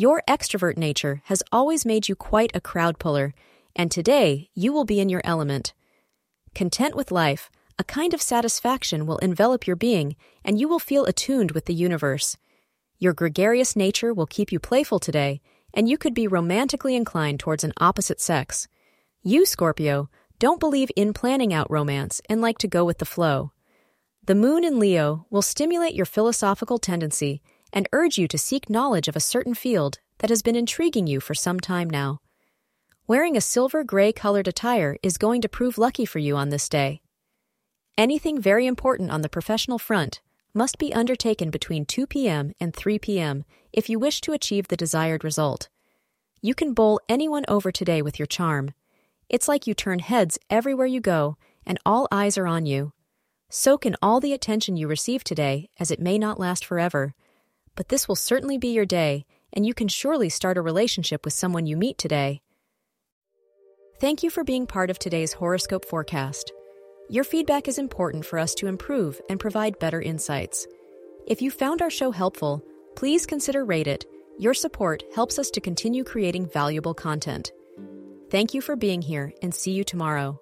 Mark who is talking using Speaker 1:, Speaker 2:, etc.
Speaker 1: Your extrovert nature has always made you quite a crowd puller, and today you will be in your element. Content with life, a kind of satisfaction will envelop your being, and you will feel attuned with the universe. Your gregarious nature will keep you playful today, and you could be romantically inclined towards an opposite sex. You, Scorpio, don't believe in planning out romance and like to go with the flow. The moon in Leo will stimulate your philosophical tendency and urge you to seek knowledge of a certain field that has been intriguing you for some time now. Wearing a silver gray colored attire is going to prove lucky for you on this day. Anything very important on the professional front must be undertaken between 2 p.m. and 3 p.m. if you wish to achieve the desired result. You can bowl anyone over today with your charm. It's like you turn heads everywhere you go, and all eyes are on you. Soak in all the attention you receive today, as it may not last forever. But this will certainly be your day, and you can surely start a relationship with someone you meet today. Thank you for being part of today's horoscope forecast. Your feedback is important for us to improve and provide better insights. If you found our show helpful, please consider rate it. Your support helps us to continue creating valuable content. Thank you for being here and see you tomorrow.